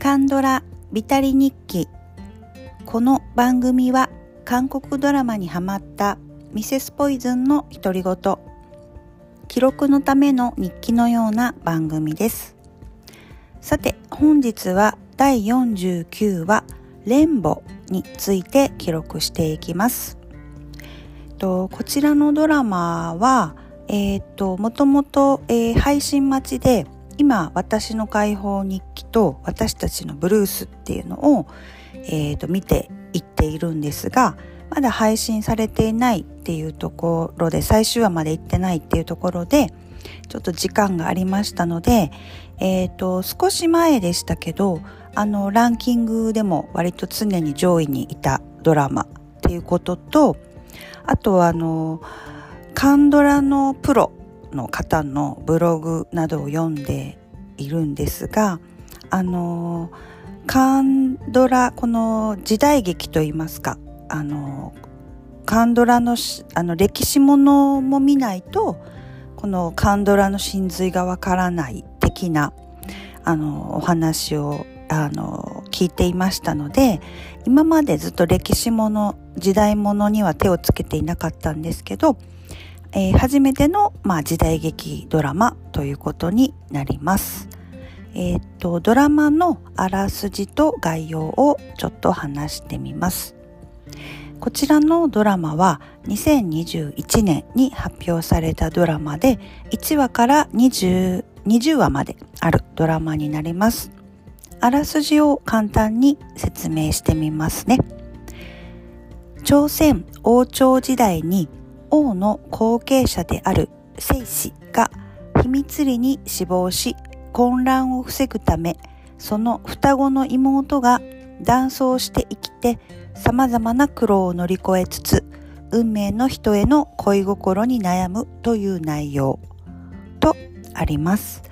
カンドラビタリ日記。この番組は韓国ドラマにハマったミセスポイズンの独り言。記録のための日記のような番組です。さて本日は第49話レンボについて記録していきます。とこちらのドラマはえっ、ともともと、えー、配信待ちで今私の解放日記と私たちのブルースっていうのを、えー、と見ていっているんですがまだ配信されていないっていうところで最終話まで行ってないっていうところでちょっと時間がありましたので、えっ、ー、と少し前でしたけどあのランキングでも割と常に上位にいたドラマっていうこととあとはあのカンドラのプロの方のブログなどを読んでいるんですがあのカンドラこの時代劇といいますかあのカンドラのあの歴史ものも見ないとこのカンドラの真髄がわからない的なあのお話をあの聞いていましたので今までずっと歴史もの時代ものには手をつけていなかったんですけどえー、初めての、まあ、時代劇ドラマということになります。えー、っと、ドラマのあらすじと概要をちょっと話してみます。こちらのドラマは2021年に発表されたドラマで1話から 20, 20話まであるドラマになります。あらすじを簡単に説明してみますね。朝鮮王朝時代に王の後継者である聖子が秘密裏に死亡し混乱を防ぐためその双子の妹が断層して生きて様々な苦労を乗り越えつつ運命の人への恋心に悩むという内容とあります。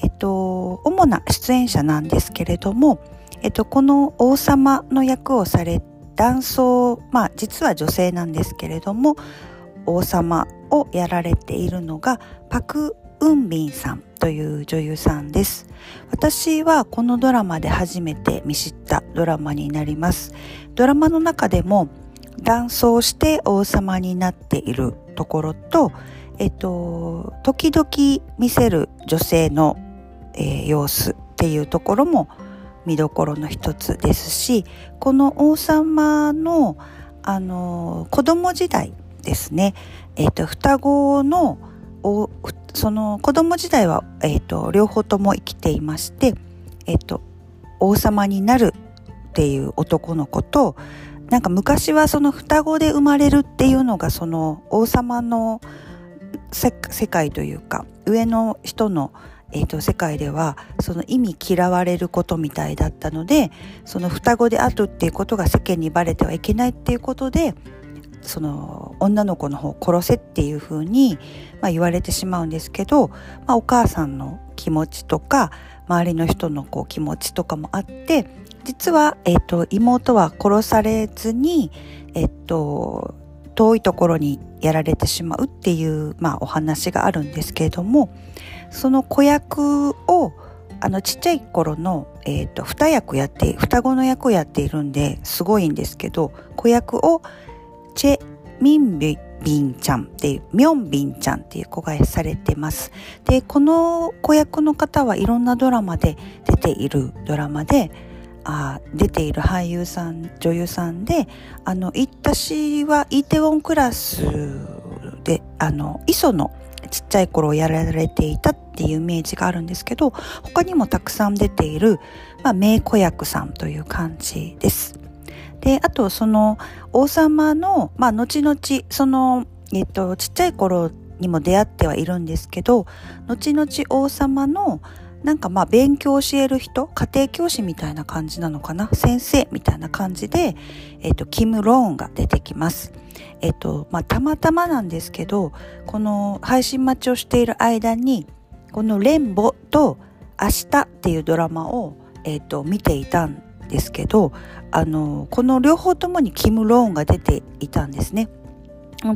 えっと、主な出演者なんですけれども、えっと、この王様の役をされ男装、まあ実は女性なんですけれども、王様をやられているのがパク・ウンビンさんという女優さんです。私はこのドラマで初めて見知ったドラマになります。ドラマの中でも男装して王様になっているところと、えっと、時々見せる女性の、えー、様子っていうところも見どころの一つですし、この王様のあの子供時代ですね、え、ー、と、双子のおその子供時代は、え、ー、と、両方とも生きていまして、え、ー、と、王様になるっていう男の子と、なんか昔はその双子で生まれるっていうのがその王様の世界というか上の人の、えーと、世界ではその意味嫌われることみたいだったのでその双子であるっていうことが世間にバレてはいけないっていうことでその女の子の方を殺せっていうふうに、まあ、言われてしまうんですけど、まあ、お母さんの気持ちとか周りの人のこう気持ちとかもあって実は、えーと、妹は殺されずに、えーと、遠いところにやられてしまうっていう、まあ、お話があるんですけれどもその子役をあのちっちゃい頃の、えー、と二役やって双子の役をやっているんですごいんですけど子役をチェ・ミンビンちゃんっていう、ミョンビンちゃんっていう子がされてます。で、この子役の方はいろんなドラマで出ているドラマで、あ出ている俳優さん、女優さんで、あの、私はイーテウォンクラスで、あの、磯のちっちゃい頃やられていたっていうイメージがあるんですけど、他にもたくさん出ている、まあ、名子役さんという感じです。で、あとその王様の、まあ後々その、えっと、ちっちゃい頃にも出会ってはいるんですけど、後々王様のなんかまあ勉強を教える人、家庭教師みたいな感じなのかな？先生みたいな感じで、えっと、キム・ローンが出てきます。えっと、まあたまたまなんですけど、この配信待ちをしている間に、このレンボと明日っていうドラマを、えっと、見ていたんですですけどあのこの両方ともにキム・ローンが出ていたんですね。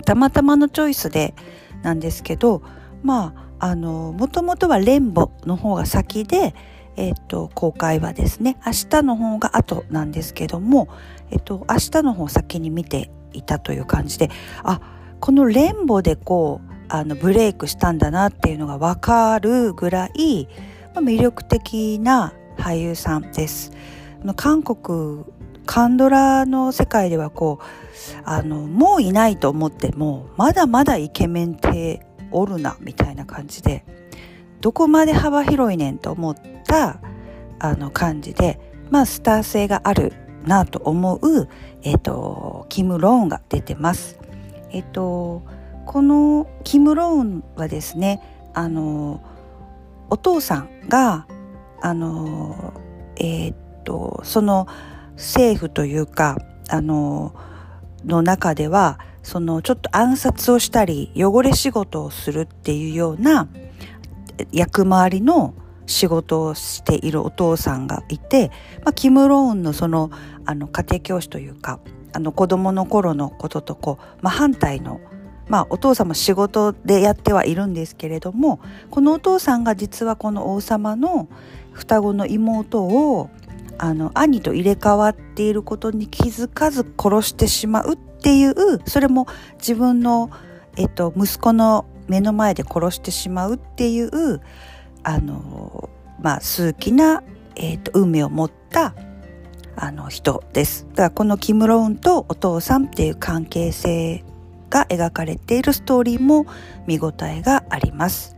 たまたまのチョイスでなんですけどまああのもともとはレンボの方が先で、えっ、と、公開はですね、明日の方が後なんですけども、えっ、と、明日の方を先に見ていたという感じで、あ、このレンボでこう、あの、ブレイクしたんだなっていうのがわかるぐらい、まあ、魅力的な俳優さんです。韓国、カンドラの世界ではこう、あの、もういないと思っても、まだまだイケメンっておるな、みたいな感じで、どこまで幅広いねんと思ったあの感じで、まあ、スター性があるなと思う、えっ、ー、と、キム・ローンが出てます。えっ、ー、と、このキム・ローンはですね、あの、お父さんが、あの、えっ、ー、と、その政府というか、あの、の中では、そのちょっと暗殺をしたり汚れ仕事をするっていうような役回りの仕事をしているお父さんがいて、まあ、キム・ローンのそのあの家庭教師というかあの子供の頃のこととこう、まあ、反対の、まあ、お父さんも仕事でやってはいるんですけれどもこのお父さんが実はこの王様の双子の妹をあの兄と入れ替わっていることに気づかず殺してしまうっていうそれも自分の、えっと、息子の目の前で殺してしまうっていうあのまあ数奇な、えーと、運命を持ったあの人です。だからこのキム・ロウンとお父さんっていう関係性が描かれているストーリーも見応えがあります。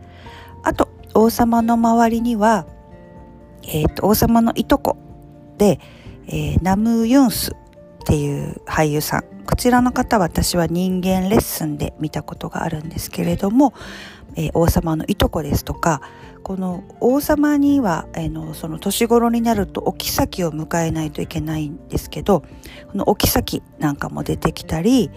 あと王様の周りには、えーと、王様のいとこで、えー、ナム・ユンスっていう俳優さんこちらの方私は人間レッスンで見たことがあるんですけれども、えー、王様のいとこですとかこの王様には、えー、のその年頃になるとお妃を迎えないといけないんですけどこのお妃なんかも出てきたり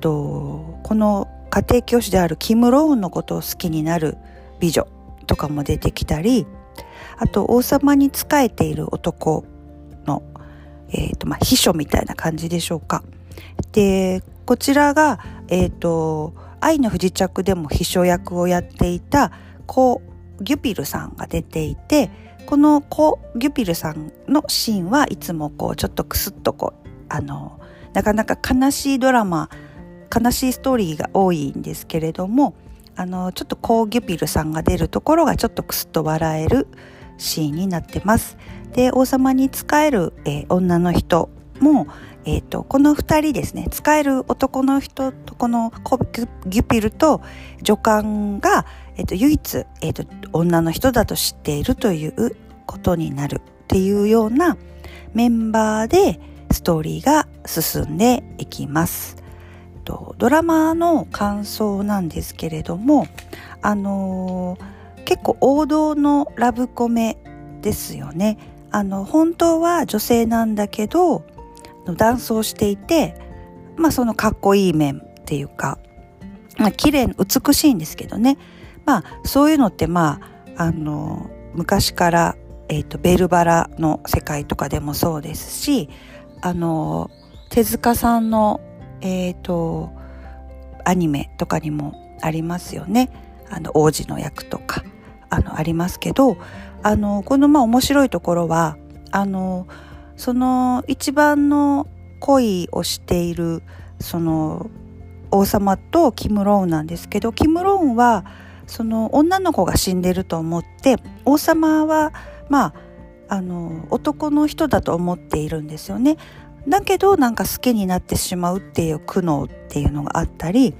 とこの家庭教師であるキム・ローンのことを好きになる美女とかも出てきたりあと王様に仕えている男え、ー、と、まあ、秘書みたいな感じでしょうか。で、こちらが、え、ー、と、愛の不時着でも秘書役をやっていたコ・ギュピルさんが出ていて、このコ・ギュピルさんのシーンはいつもこう、ちょっとクスッとこう、あの、なかなか悲しいドラマ、悲しいストーリーが多いんですけれども、あの、ちょっとコ・ギュピルさんが出るところがちょっとクスッと笑えるシーンになってます。で王様に仕える、えー、女の人も、えーと、この2人ですね使える男の人とこのギュピルと助官が、えーと、唯一、えーと、女の人だと知っているということになるっていうようなメンバーでストーリーが進んでいきます。ドラマの感想なんですけれどもあのー、結構王道のラブコメですよね。あの本当は女性なんだけど男装していてまあそのかっこいい面っていうか、まあ綺麗美しいんですけどね。まあそういうのってまああの昔から、えーと、ベルバラの世界とかでもそうですしあの手塚さんのえっ、ー、とアニメとかにもありますよね。あの王子の役とかあのありますけどあのこのまあ面白いところはあのその一番の恋をしているその王様とキム・ローンなんですけどキム・ローンはその女の子が死んでると思って王様はまああの男の人だと思っているんですよね。だけどなんか好きになってしまうっていう苦悩っていうのがあったり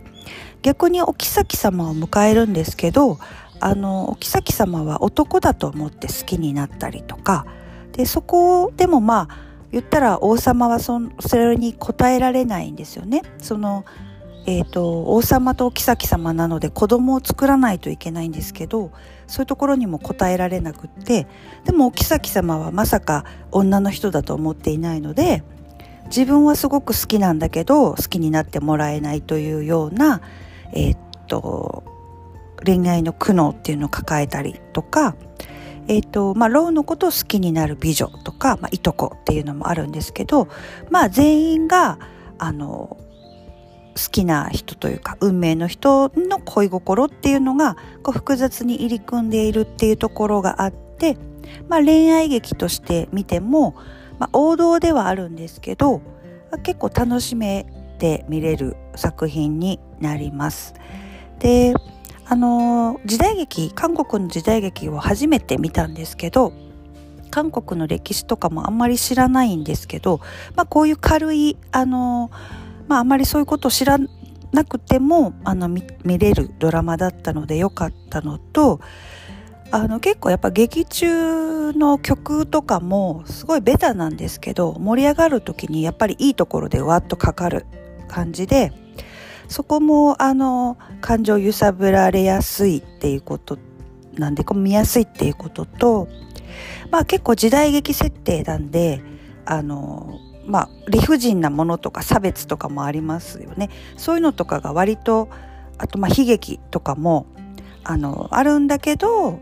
逆にお妃様を迎えるんですけどあのお妃様は男だと思って好きになったりとかでそこでもまあ言ったら王様はそれに応えられないんですよね。そのえーと、王様とお妃様なので子供を作らないといけないんですけどそういうところにも応えられなくってでもお妃様はまさか女の人だと思っていないので自分はすごく好きなんだけど好きになってもらえないというような、えー、っと恋愛の苦悩っていうのを抱えたりとか、えっ、ー、と、まあ、ローのことを好きになる美女とか、まあ、いとこっていうのもあるんですけど、まあ、全員が、あの、好きな人というか、運命の人の恋心っていうのが、こう複雑に入り組んでいるっていうところがあって、まあ、恋愛劇として見ても、まあ、王道ではあるんですけど、結構楽しめて見れる作品になります。であの時代劇韓国の時代劇を初めて見たんですけど韓国の歴史とかもあんまり知らないんですけど、まあ、こういう軽いあの、まあ、あんまりそういうことを知らなくてもあの見れるドラマだったのでよかったのとあの結構やっぱ劇中の曲とかもすごいベタなんですけど盛り上がる時にやっぱりいいところでわっとかかる感じでそこもあの感情揺さぶられやすいっていうことなんで見やすいっていうこととまあ結構時代劇設定なんであのまあ理不尽なものとか差別とかもありますよね。そういうのとかが割とあとまあ悲劇とかもあのあるんだけど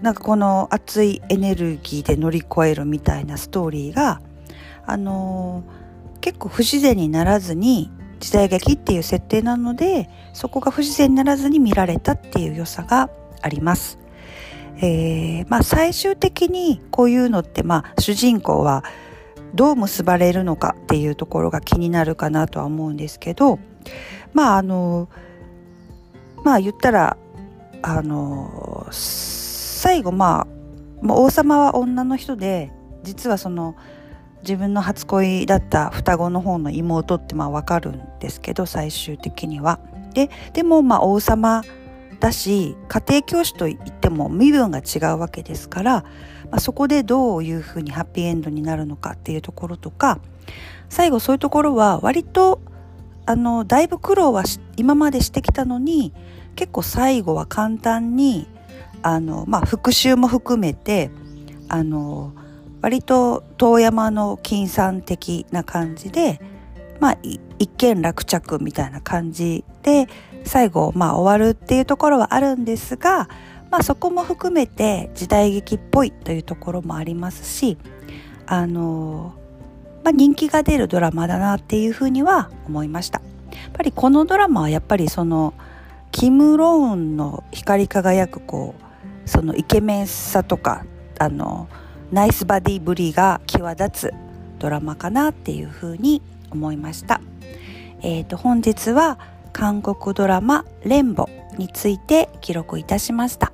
なんかこの熱いエネルギーで乗り越えるみたいなストーリーがあの、結構不自然にならずに時代劇っていう設定なのでそこが不自然にならずに見られたっていう良さがあります。えー、まあ最終的にこういうのってまあ主人公はどう結ばれるのかっていうところが気になるかなとは思うんですけどまああのまあ言ったらあの最後まあ王様は女の人で実はその自分の初恋だった双子の方の妹ってまあ分かるんですけど最終的には。ででもまあ王様だし家庭教師といっても身分が違うわけですから、まあ、そこでどういうふうにハッピーエンドになるのかっていうところとか最後そういうところは割とあのだいぶ苦労は今までしてきたのに結構最後は簡単にあの、まあ、復習も含めてあの割と遠山の金さん的な感じで、まあ、一見落着みたいな感じで最後、まあ、終わるっていうところはあるんですが、まあ、そこも含めて時代劇っぽいというところもありますしあの、まあ、人気が出るドラマだなっていうふうには思いました。やっぱりこのドラマはやっぱりそのキム・ローンの光り輝くこうそのイケメンさとかあのナイスバディぶりが際立つドラマかなっていうふうに思いました。えー、と本日は韓国ドラマ「レンボ」について記録いたしました。